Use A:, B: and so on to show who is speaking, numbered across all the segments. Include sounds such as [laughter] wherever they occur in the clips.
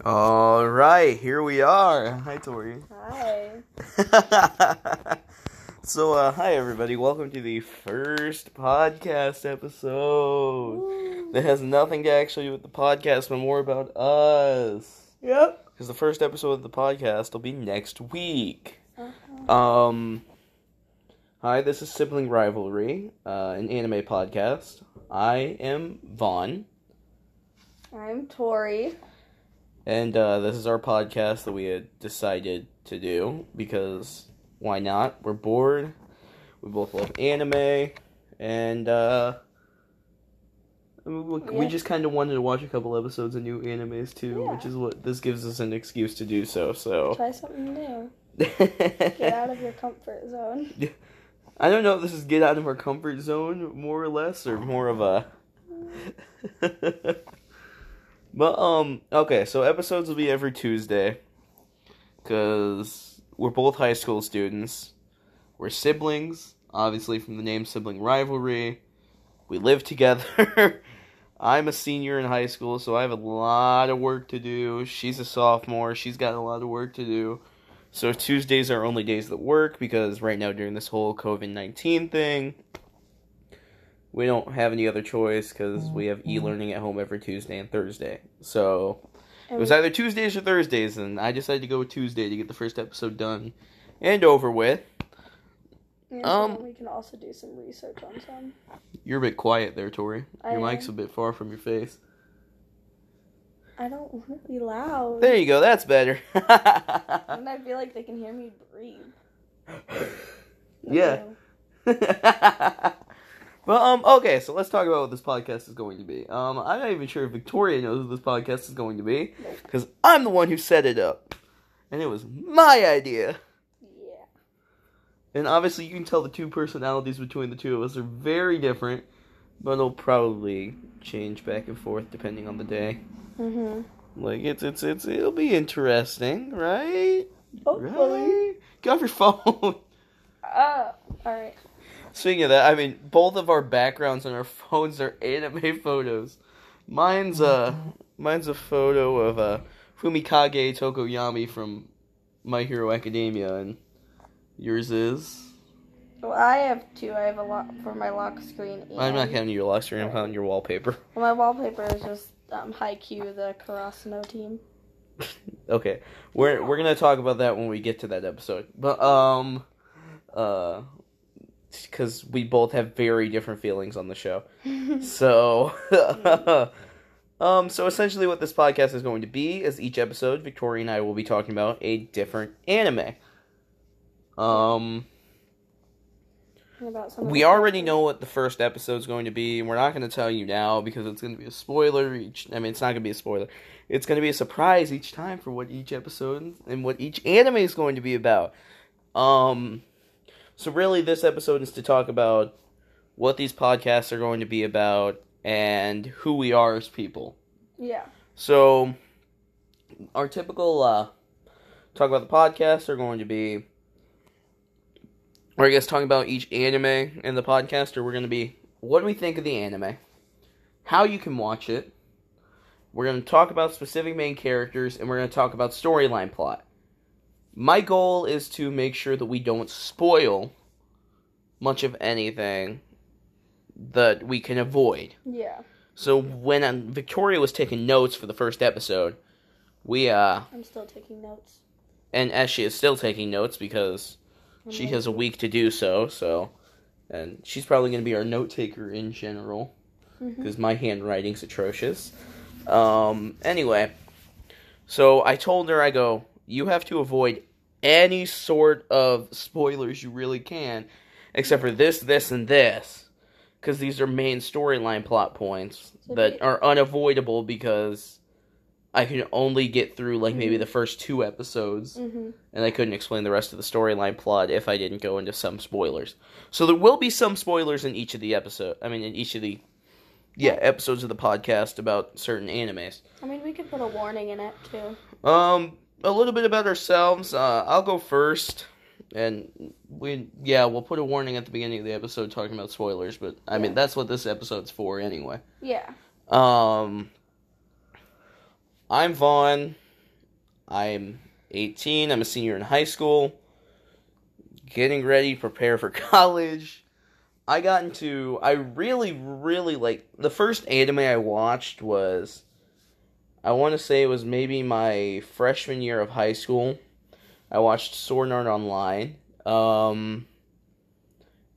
A: All right, here we are. Hi, Tori.
B: Hi. [laughs]
A: so, uh, hi everybody. Welcome to the first podcast episode. That has nothing to actually do with the podcast, but more about us.
B: Yep.
A: Because the first episode of the podcast will be next week.
B: Uh-huh.
A: Um, hi, this is Sibling Rivalry, uh, an anime podcast. I am Vaughn,
B: I'm Tori.
A: And uh, this is our podcast that we had decided to do because why not? We're bored. We both love anime, and uh, we, we just kind of wanted to watch a couple episodes of new animes too,
B: Yeah.
A: which is what this gives us an excuse to do so. So.
B: Try something new. [laughs] Get out of your comfort zone. [laughs]
A: I don't know if this is get out of our comfort zone, more or less, or more of a. [laughs] but um, okay, so episodes will be every Tuesday, cause we're both high school students. We're siblings, obviously from the name sibling rivalry. We live together. [laughs] I'm a senior in high school, so I have a lot of work to do. She's a sophomore. She's got a lot of work to do. So Tuesdays are only days that work because right now during this whole COVID nineteen thing, we don't have any other choice because we have e learning at home every Tuesday and Thursday. So it was either Tuesdays or Thursdays, and I decided to go with Tuesday to get the first episode done and over with.
B: and
A: um,
B: we can also do some research on some.
A: You're a bit quiet there, Tori.
B: I
A: Your
B: am.
A: mic's a bit far from your face.
B: I don't want to be loud.
A: There you go. That's better. [laughs]
B: And I feel like they can hear me breathe.
A: yeah. [laughs] well, um, okay, so let's talk about what this podcast is going to be. Um, I'm not even sure if Victoria knows what this podcast is going to be, because I'm the one who set it up, and it was my idea.
B: Yeah.
A: And obviously, you can tell the two personalities between the two of us are very different, but it'll probably change back and forth depending on the day.
B: Mhm.
A: Like it's it's it's it'll be interesting, right?
B: Hopefully.
A: Right? Get off your [laughs] phone.
B: Uh, all right.
A: Speaking of that, I mean, both of our backgrounds on our [laughs] phones are anime photos. Mine's a mine's a photo of uh, Fumikage Tokoyami from My Hero Academia, and yours is.
B: Well, I have two. I have a lot for my lock screen. And
A: I'm not counting your lock screen. I'm counting your wallpaper.
B: Well, my wallpaper is just um, Haikyuu, the Karasuno team. [laughs]
A: okay, we're we're gonna talk about that when we get to that episode. But um, uh, because we both have very different feelings on the show. [laughs] So, [laughs] um, so essentially, what this podcast is going to be is each episode, Victoria and I will be talking about a different anime. Um,
B: about
A: we already know what the first episode is going to be, and we're not going to tell you now because it's going to be a spoiler. Each, I mean, it's not going to be a spoiler. It's going to be a surprise each time for what each episode and what each anime is going to be about. Um, so really, this episode is to talk about what these podcasts are going to be about and who we are as people.
B: Yeah.
A: So, our typical uh, talk about the podcast are going to be, or I guess talking about each anime in the podcast, or we're going to be what do we think of the anime, how you can watch it. We're going to talk about specific main characters, and we're going to talk about storyline plot. My goal is to make sure that we don't spoil much of anything that we can avoid.
B: Yeah.
A: So when um, Victoria was taking notes for the first episode, we uh,
B: I'm still taking notes.
A: and as she is still taking notes because she has a week to do so, so, and she's probably going to be our note taker in general because my handwriting's atrocious. Um, anyway, so I told her, I go, you have to avoid any sort of spoilers you really can, except for this, this, and this, because these are main storyline plot points
B: So
A: that
B: do-
A: are unavoidable because I can only get through like maybe
B: Mhm.
A: the first two episodes,
B: Mm-hmm.
A: and I couldn't explain the rest of the storyline plot if I didn't go into some spoilers. So there will be some spoilers in each of the episode. I mean, in each of the yeah episodes of the podcast about certain animes.
B: I mean, we could put a warning in it too.
A: Um, a little bit about ourselves. Uh, I'll go first, and we yeah we'll put a warning at the beginning of the episode talking about spoilers. But I mean that's what this episode's for anyway.
B: Yeah.
A: Um, I'm Vaughn. I'm 18. I'm a senior in high school. Getting ready prepare for [laughs] college. I got into. I really, really like. The first anime I watched was. I want to say it was maybe my freshman year of high school. I watched Sword Art Online. Um,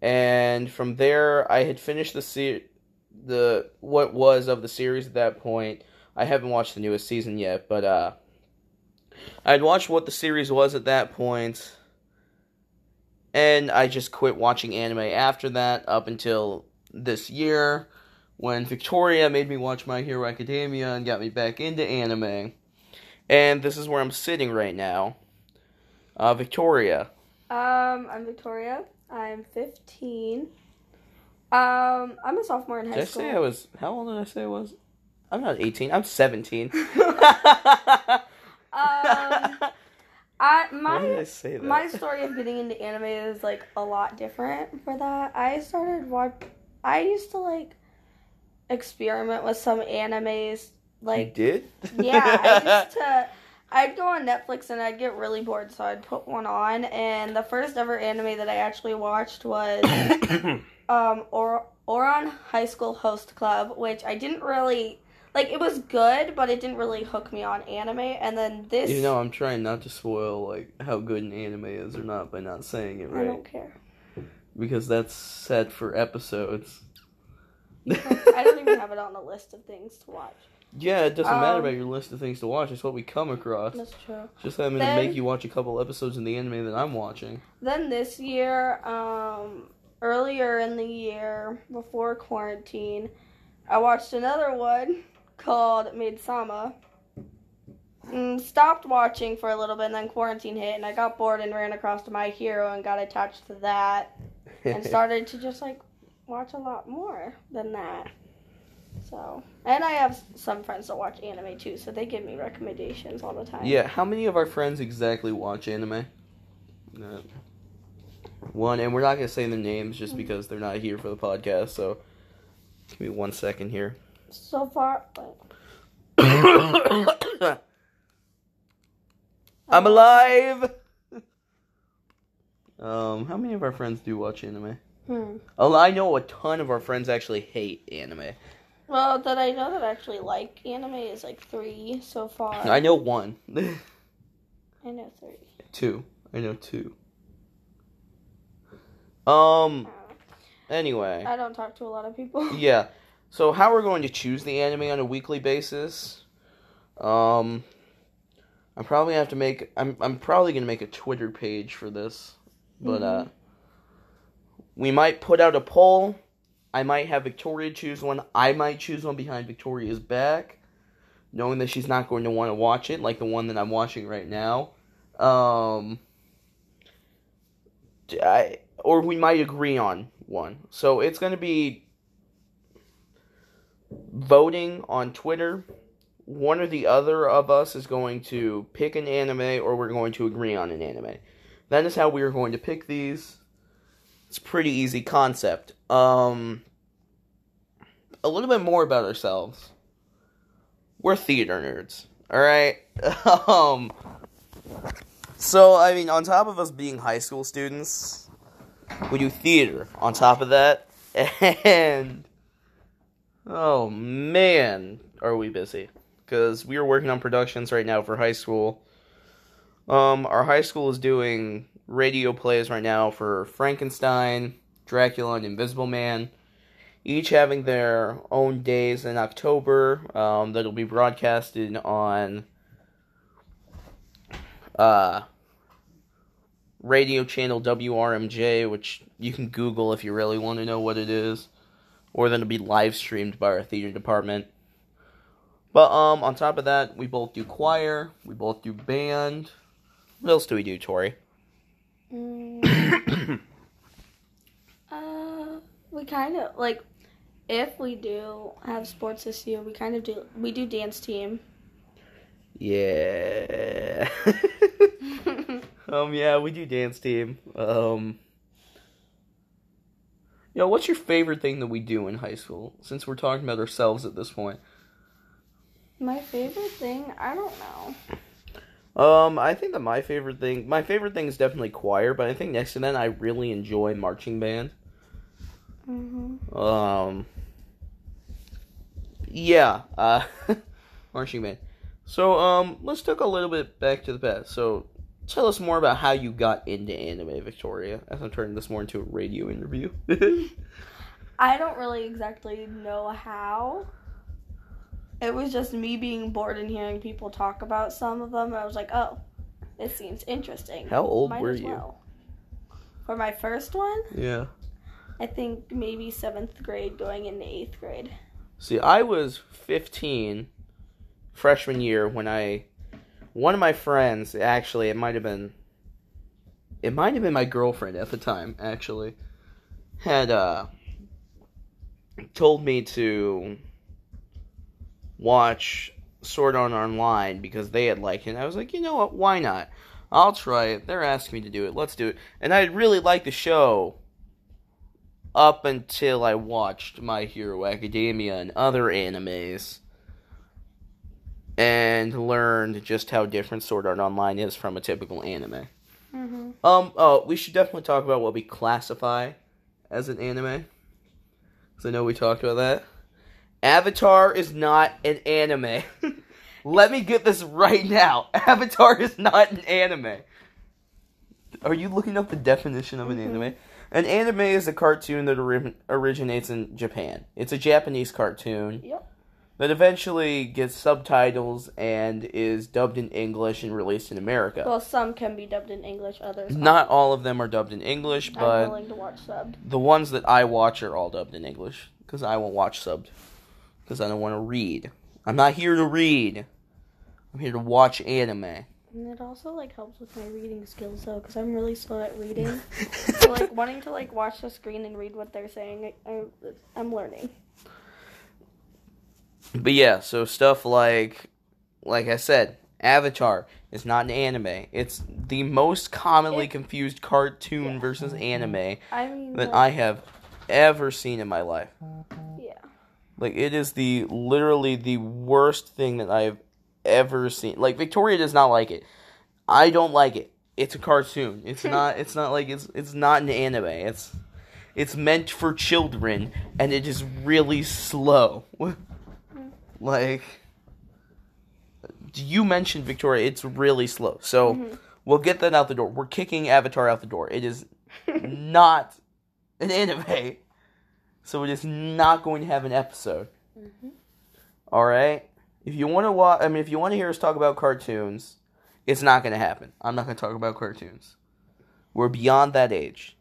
A: and from there, I had finished the se- the what was of the series at that point. I haven't watched the newest season yet, but uh, I'd watched what the series was at that point, and I just quit watching anime after that up until this year when Victoria made me watch My Hero Academia and got me back into anime. And this is where I'm sitting right now. Uh, Victoria.
B: Um, I'm Victoria. I'm 15. Um, I'm a sophomore in high
A: Did I
B: school.
A: say I was? How old did I say I was? I'm not 18. I'm 17. [laughs]
B: Um, I [laughs]
A: I
B: my
A: say that?
B: my story of getting into anime is like a lot different for that. I started watch. I used to like experiment with some animes.
A: you
B: Like
A: did?
B: yeah, I used [laughs] to. I'd go on Netflix and I'd get really bored, so I'd put one on. And the first ever anime that I actually watched was [coughs] um or Ouran High School Host Club, which I didn't really like. It was good, but it didn't really hook me on anime. And then this,
A: you know, I'm trying not to spoil like how good an anime is or not by not saying it
B: I don't care.
A: because that's set for episodes.
B: I don't even have it on the list of things to watch.
A: Yeah, it doesn't matter
B: Um,
A: about your list of things to watch. It's what we come across.
B: That's true.
A: Just I'm gonna make you watch a couple episodes in the anime that I'm watching.
B: Then this year, um, earlier in the year before quarantine, I watched another one called Midsama. Mm, stopped watching for a little bit, and then quarantine hit, and I got bored and ran across to My Hero and got attached to that, and [laughs] started to just like watch a lot more than that. So, and I have some friends that watch anime too, so they give me recommendations all the time.
A: yeah, how many of our friends exactly watch anime? Uh, one, and we're not gonna say their names just because they're not here for the podcast. So, give me one second here.
B: So far, [coughs]
A: I'm alive. [laughs] Um, how many of our friends do watch anime?
B: Hmm.
A: Oh, I know a ton of our friends actually hate anime.
B: Well, that I know that actually like anime is like three so far.
A: I know one, [laughs]
B: I know three.
A: two. I know two. Um. Anyway,
B: I don't talk to a lot of people. [laughs]
A: yeah. So how we're going to choose the anime on a weekly basis? Um, I'm probably gonna have to make. I'm I'm probably gonna make a Twitter page for this, but uh, we might put out a poll. I might have Victoria choose one. I might choose one behind Victoria's back, knowing that she's not going to want to watch it, like the one that I'm watching right now. Um, I, or we might agree on one. So it's going to be voting on Twitter. One or the other of us is going to pick an anime, or we're going to agree on an anime. That is how we are going to pick these. It's pretty easy concept. Um, a little bit more about ourselves. We're theater nerds. All right. [laughs] um. So I mean, on top of us being high school students, we do theater. On top of that, [laughs] and oh man, are we busy? Because we are working on productions right now for high school. Um, our high school is doing radio plays right now for Frankenstein, Dracula, and Invisible Man. Each having their own days in October um, that'll be broadcasted on uh, radio channel WRMJ, which you can Google if you really want to know what it is, or then it'll be live streamed by our theater department. But um, on top of that, we both do choir, we both do band. What else do we do, Tori?
B: Mm, uh, we kind of like if we do have sports this year, we kind of do. We do dance team.
A: Yeah. [laughs] um. Yeah, we do dance team. Um. Yo, what's your favorite thing that we do in high school? Since we're talking about ourselves at this point.
B: My favorite thing, I don't know.
A: Um, I think that my favorite thing, my favorite thing is definitely choir, but I think next to that, I really enjoy marching band.
B: Mm-hmm.
A: Um, yeah, uh, [laughs] marching band. So, um, let's talk a little bit back to the past. So, tell us more about how you got into anime, Victoria. As I'm turning this more into a radio interview. [laughs]
B: I don't really exactly know how. It was just me being bored and hearing people talk about some of them. And I was like, oh, this seems interesting.
A: How old
B: Might
A: were you?
B: well. For my first one,
A: yeah.
B: I think maybe seventh grade going into eighth grade.
A: See, I was 15 freshman year when I one of my friends, actually, it might have been it might have been my girlfriend at the time, actually, had uh told me to watch Sword Art Online because they had liked it. And I was like, you know what, why not? I'll try it. They're asking me to do it. Let's do it. And I really liked the show up until I watched My Hero Academia and other animes and learned just how different Sword Art Online is from a typical anime.
B: Mm-hmm.
A: Um, oh, we should definitely talk about what we classify as an anime. Because I know we talked about that. Avatar is not an anime. [laughs] Let me get this right now. [laughs] Avatar is not an anime. Are you looking up the definition of an
B: Mhm.
A: anime? An anime is a cartoon that ori- originates in Japan. It's a Japanese cartoon
B: Yep.
A: that eventually gets subtitles and is dubbed in English and released in America.
B: Well, some can be dubbed in English, others
A: Not all of them are dubbed in English,
B: I'm
A: but
B: willing to watch subbed.
A: the ones that I watch are all dubbed in English because I won't watch subbed because I don't want to read. I'm not here to read. I'm here to watch anime.
B: And it also like helps with my reading skills though, because I'm really slow at reading. [laughs] so like wanting to like watch the screen and read what they're saying, I, I, I'm learning.
A: But yeah, so stuff like, like I said, Avatar is not an anime. It's the most commonly
B: It-
A: confused cartoon
B: Yeah.
A: versus mm-hmm. anime
B: I mean,
A: that
B: like,
A: I have ever seen in my life.
B: yeah.
A: Like it is the literally the worst thing that I have ever seen. Like Victoria does not like it. I don't like it. It's a cartoon. It's not it's not like it's it's not an anime. It's it's meant for children and it is really slow. [laughs] like do you mentioned Victoria, it's really slow. So
B: Mhm.
A: we'll get that out the door. We're kicking Avatar out the door. It is [laughs] not an anime. So it is not going to have an episode.
B: Mhm.
A: All right. If you want to watch, I mean, if you want to hear us talk about cartoons, it's not going to happen. I'm not going to talk about cartoons. We're beyond that age.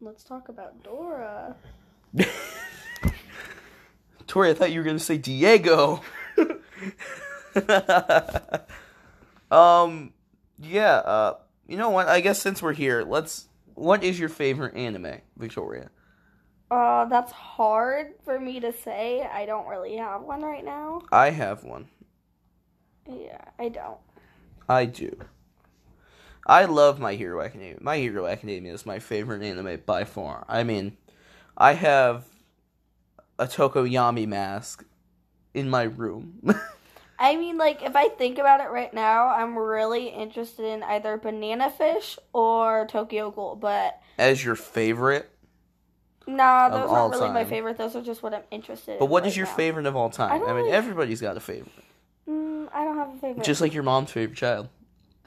B: Let's talk about Dora. [laughs]
A: Tori, I thought you were going to say Diego. [laughs] um, yeah. Uh, you know what? I guess since we're here, let's. What is your favorite anime, Victoria?
B: Uh, that's hard for me to say. I don't really have one right now.
A: I have one.
B: Yeah, I don't.
A: I do. I love My Hero Academia. My Hero Academia is my favorite anime by far. I mean, I have a Tokoyami mask in my room. [laughs]
B: I mean, like, if I think about it right now, I'm really interested in either Banana Fish or Tokyo Ghoul, but
A: As your favorite?
B: Nah, those aren't really my favorite. Those are just what I'm interested in.
A: But what is
B: right
A: your
B: now.
A: favorite of all time?
B: don't
A: I, mean,
B: really-
A: everybody's got a favorite.
B: Mm, I don't have a favorite.
A: Just like your mom's favorite child. [laughs]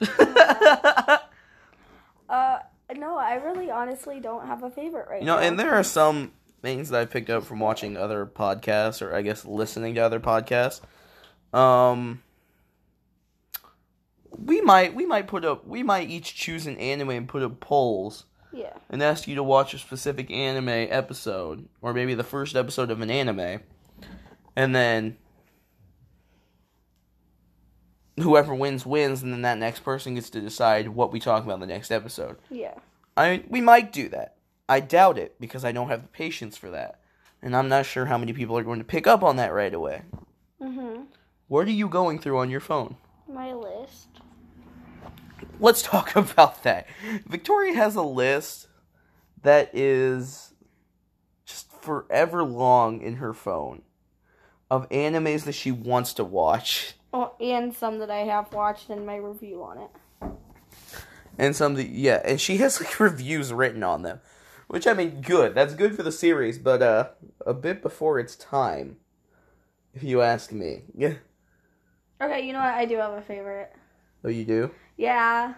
B: uh, no, I really honestly don't have a favorite right
A: You know,
B: now.
A: and there are some things that I picked up from watching other podcasts, or I guess listening to other podcasts. Um, we might we might put up we might each choose an anime and put up polls
B: yeah.
A: and ask you to watch a specific anime episode, or maybe the first episode of an anime, and then whoever wins wins, and then that next person gets to decide what we talk about in the next episode.
B: Yeah.
A: I we might do that. I doubt it because I don't have the patience for that. And I'm not sure how many people are going to pick up on that right away.
B: Mhm.
A: What are you going through on your phone?
B: My list.
A: Let's talk [laughs] about that. Victoria has a list that is just forever long in her phone of animes that she wants to watch.
B: Oh, and some that I have watched in my review on it.
A: and some that yeah, and she has like [laughs] reviews written on them, which I mean, good. That's good for the series, but uh, a bit before its time, if you ask me. Yeah. [laughs]
B: Okay, you know what? I do have a favorite.
A: Oh, you do?
B: Yeah,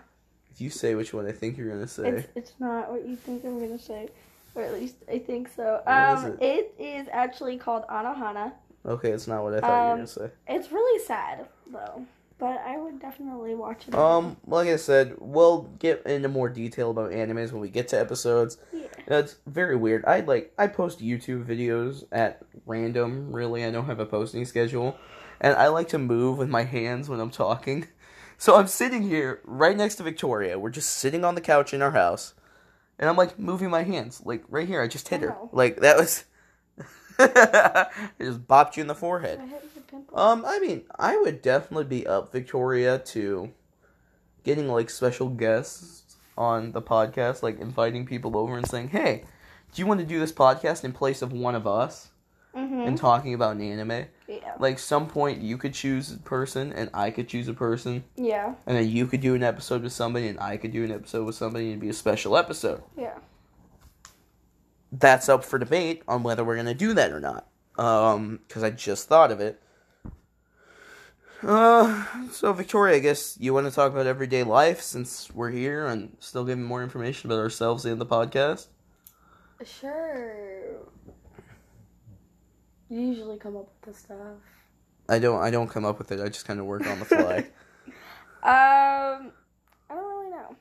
A: If you say which one I think you're gonna say,
B: it's it's not what you think I'm gonna say, or at least I think so.
A: What is
B: Um, it is actually called Anohana.
A: okay, it's not what I thought you were
B: Um,
A: gonna say.
B: It's really sad though, but I would definitely watch it.
A: Um, like I said, we'll get into more detail about animes when we get to episodes.
B: Yeah.
A: That's very weird. I like I post YouTube videos at random. Really, I don't have a posting schedule, and I like to move with my hands when I'm talking. [laughs] So I'm sitting here right next to Victoria. We're just sitting on the couch in our house, and I'm like moving my hands, like right here. I just hit her.
B: Wow.
A: Like that was. [laughs] I just bopped you in the forehead.
B: I hit the pimple.
A: Um, I mean, I would definitely be up, Victoria, to getting like special guests on the podcast, like inviting people over and saying, "Hey, do you want to do this podcast in place of one of us
B: Mhm.
A: and talking about an anime?"
B: Yeah.
A: Like, some point you could choose a person and I could choose a person,
B: Yeah.
A: and then you could do an episode with somebody and I could do an episode with somebody and it'd be a special episode.
B: Yeah.
A: That's up for debate on whether we're gonna do that or not. Um, because I just thought of it. Uh, so Victoria, I guess you want to talk about everyday life since we're here and still giving more information about ourselves in the podcast.
B: Sure. You usually come up with the stuff.
A: I don't, I don't come up with it. I just kind of work on the fly. [laughs]
B: Um, I don't really know.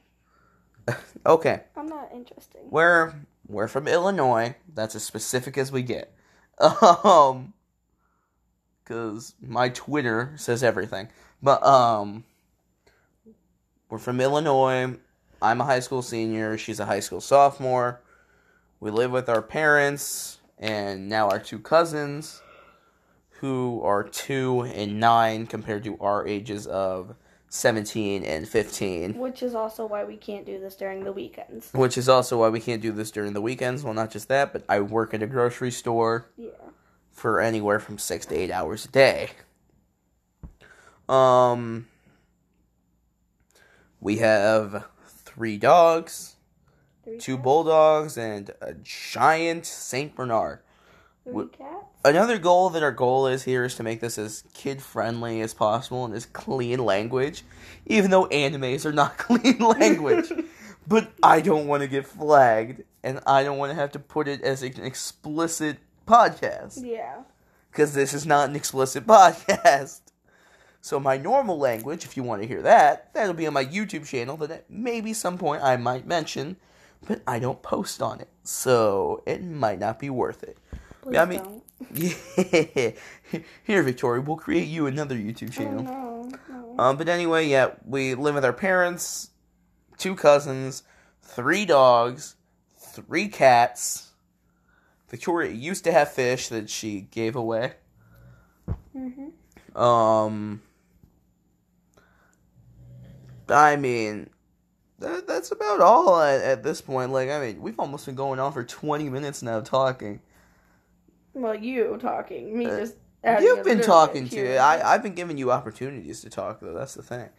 B: [laughs]
A: okay,
B: I'm not interesting.
A: we're we're from Illinois. That's as specific as we get. Um, because my Twitter says everything. But um, we're from Illinois. I'm a high school senior. She's a high school sophomore. We live with our parents and now our two cousins, who are two and nine compared to our ages of 17 and 15.
B: Which is also why we can't do this during the weekends.
A: Which is also why we can't do this during the weekends. Well, not just that, but I work at a grocery store
B: Yeah.
A: for anywhere from six to eight hours a day. Um, we have three dogs,
B: Three
A: two
B: cats?
A: bulldogs, and a giant Saint Bernard.
B: Three cats?
A: Another goal that our goal is here is to make this as kid friendly as possible and as clean language, even though animes are not [laughs] clean language. [laughs] but I don't want to get flagged, and I don't want to have to put it as an explicit podcast
B: Yeah.
A: because this is not an explicit podcast. So my normal language, if you want to hear that, that'll be on my YouTube channel that at maybe some point I might mention, but I don't post on it, so it might not be worth it.
B: Please
A: Yeah, I mean-
B: don't. [laughs]
A: Yeah. Here, Victoria, we'll create you another YouTube
B: Oh,
A: channel.
B: no, no.
A: Um, but anyway, yeah, we live with our parents, two cousins, three dogs, three cats. Victoria used to have fish that she gave away.
B: hmm
A: Um, I mean, that, that's about all at, at this point. Like, I mean, we've almost been going on for 20 minutes now talking.
B: Well, you talking, me
A: Uh,
B: just.
A: You've been talking to
B: here.
A: I, I've been giving you opportunities to talk, though. That's the thing.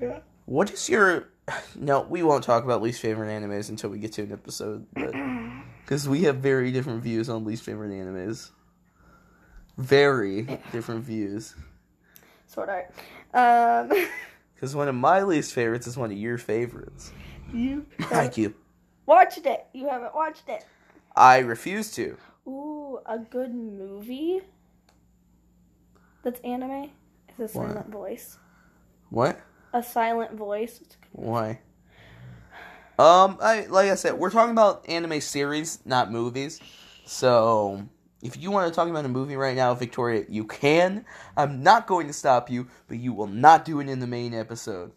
B: Yeah.
A: What is your. No, we won't talk about least favorite animes until we get to an episode. Because [clears throat] we have very different views on least favorite animes. Very different views.
B: Sort of. Um, [laughs]
A: Because one of my least favorites is one of your favorites.
B: you
A: Thank you.
B: watched it. You haven't watched it.
A: I refuse to.
B: Ooh, a good movie. That's anime. Is a
A: What?
B: silent voice.
A: What?
B: A silent voice.
A: Why? Um, I like I said, we're talking about anime series, not movies. So, if you want to talk about a movie right now, Victoria, you can. I'm not going to stop you, but you will not do it in the main episode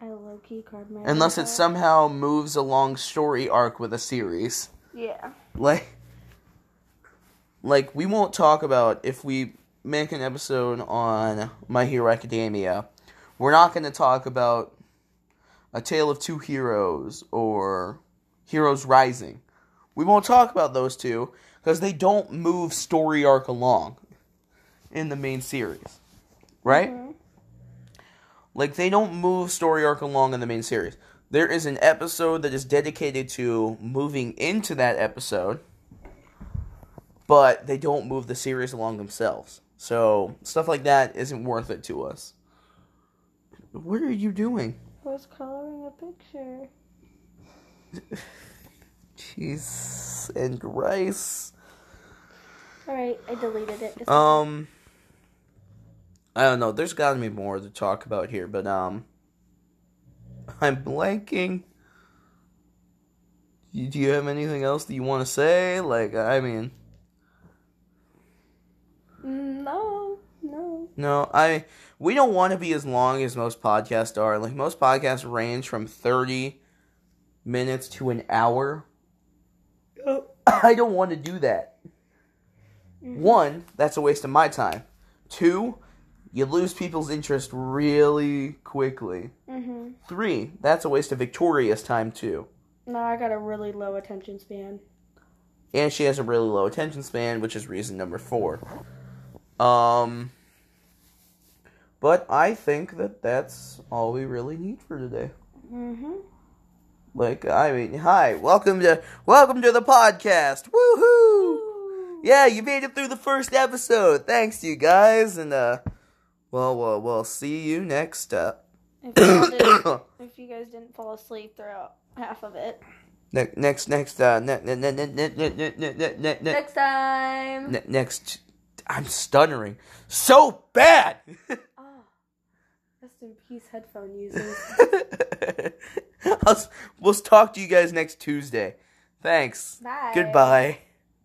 B: I low key card my.
A: unless it somehow moves along story arc with a series.
B: Yeah.
A: Like, like we won't talk about if we make an episode on My Hero Academia. We're not going to talk about A Tale of Two Heroes or Heroes Rising. We won't talk about those two because they don't move story arc along in the main series, right?
B: Mhm.
A: Like they don't move story arc along in the main series. There is an episode that is dedicated to moving into that episode, but they don't move the series along themselves. So stuff like that isn't worth it to us. What are you doing?
B: I was coloring a picture. [laughs]
A: Cheese and rice.
B: Alright, I deleted it. It's
A: Um, I don't know. There's got to be more to talk about here, but um, I'm blanking. Do you have anything else that you want to say? Like, I mean,
B: No, no.
A: no, I we don't want to be as long as most podcasts are. Like most podcasts range from 30 minutes to an hour. [laughs] I don't want to do that. One, that's a waste of my time. Two, you lose people's interest really quickly.
B: Mm-hmm.
A: Three, that's a waste of Victoria's time too.
B: No, I got a really low attention span.
A: And she has a really low attention span, which is reason number four. Um, but I think that that's all we really need for today.
B: Mm-hmm.
A: Like, I mean, hi, welcome to welcome to the podcast. Woohoo! Yeah, you made it through the first episode. Thanks, you guys, and uh, well, well, we'll see you next. Uh,
B: If you, guys didn't, if you guys didn't fall asleep throughout half of it.
A: Next, next, next, uh, ne- ne- ne- ne- ne- ne- ne- ne- ne- ne- ne-
B: Next time.
A: ne- next. I'm stuttering so bad.
B: Oh, rest in peace, headphone users.
A: I'll, we'll talk to you guys next Tuesday. Thanks.
B: Bye.
A: Goodbye.